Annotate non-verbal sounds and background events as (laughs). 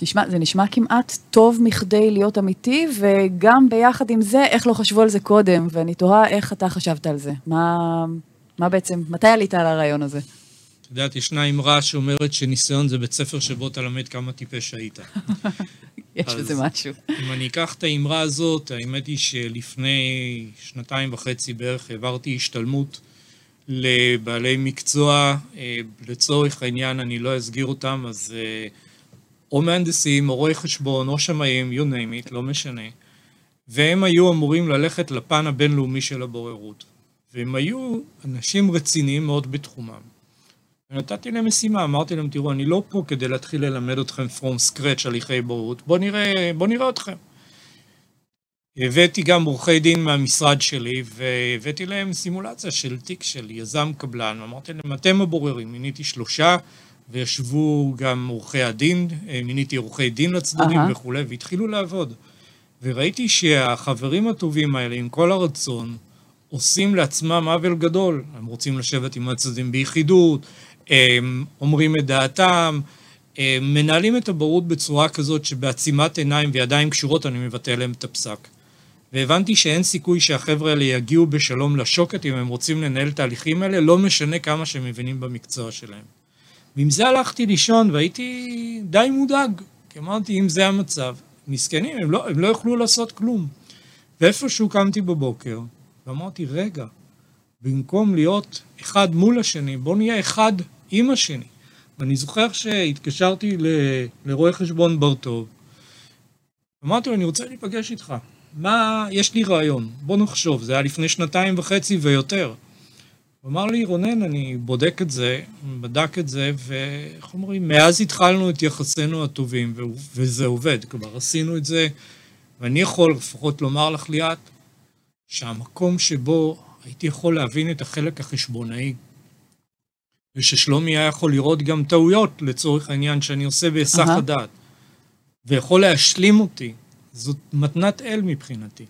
תשמע, זה נשמע כמעט טוב מכדי להיות אמיתי, וגם ביחד עם זה, איך לא חשבו על זה קודם, ואני תוהה איך אתה חשבת על זה. מה, מה בעצם, מתי עלית על הרעיון הזה? את יודעת, ישנה אמרה שאומרת שניסיון זה בית ספר שבו אתה למד כמה טיפש היית. (laughs) יש בזה משהו. אם אני אקח את האמרה הזאת, האמת היא שלפני שנתיים וחצי בערך העברתי השתלמות לבעלי מקצוע, אה, לצורך העניין אני לא אסגיר אותם, אז אה, או מהנדסים, או רואי חשבון, או שמאים, you name it, לא משנה. והם היו אמורים ללכת לפן הבינלאומי של הבוררות. והם היו אנשים רציניים מאוד בתחומם. ונתתי להם משימה, אמרתי להם, תראו, אני לא פה כדי להתחיל ללמד אתכם from scratch הליכי בוררות, בואו נראה, בוא נראה אתכם. הבאתי גם עורכי דין מהמשרד שלי, והבאתי להם סימולציה של תיק של יזם קבלן, ואמרתי להם, אתם הבוררים, מיניתי שלושה, וישבו גם עורכי הדין, מיניתי עורכי דין לצדדים uh-huh. וכולי, והתחילו לעבוד. וראיתי שהחברים הטובים האלה, עם כל הרצון, עושים לעצמם עוול גדול. הם רוצים לשבת עם הצדדים ביחידות, הם אומרים את דעתם, הם מנהלים את הבורות בצורה כזאת שבעצימת עיניים וידיים קשורות אני מבטא להם את הפסק. והבנתי שאין סיכוי שהחבר'ה האלה יגיעו בשלום לשוקת אם הם רוצים לנהל את ההליכים האלה, לא משנה כמה שהם מבינים במקצוע שלהם. ועם זה הלכתי לישון והייתי די מודאג, כי אמרתי, אם זה המצב, מסכנים, הם לא, הם לא יוכלו לעשות כלום. ואיפשהו קמתי בבוקר, ואמרתי, רגע, במקום להיות אחד מול השני, בוא נהיה אחד עם השני. ואני זוכר שהתקשרתי ל... לרואה חשבון בר-טוב, אמרתי לו, אני רוצה להיפגש איתך. מה, יש לי רעיון, בוא נחשוב, זה היה לפני שנתיים וחצי ויותר. הוא אמר לי, רונן, אני בודק את זה, בדק את זה, ואיך אומרים, מאז התחלנו את יחסינו הטובים, וזה עובד. כלומר, עשינו את זה, ואני יכול לפחות לומר לך ליאת, שהמקום שבו הייתי יכול להבין את החלק החשבונאי, וששלומי היה יכול לראות גם טעויות, לצורך העניין, שאני עושה בהיסח uh-huh. הדעת, ויכול להשלים אותי, זאת מתנת אל מבחינתי.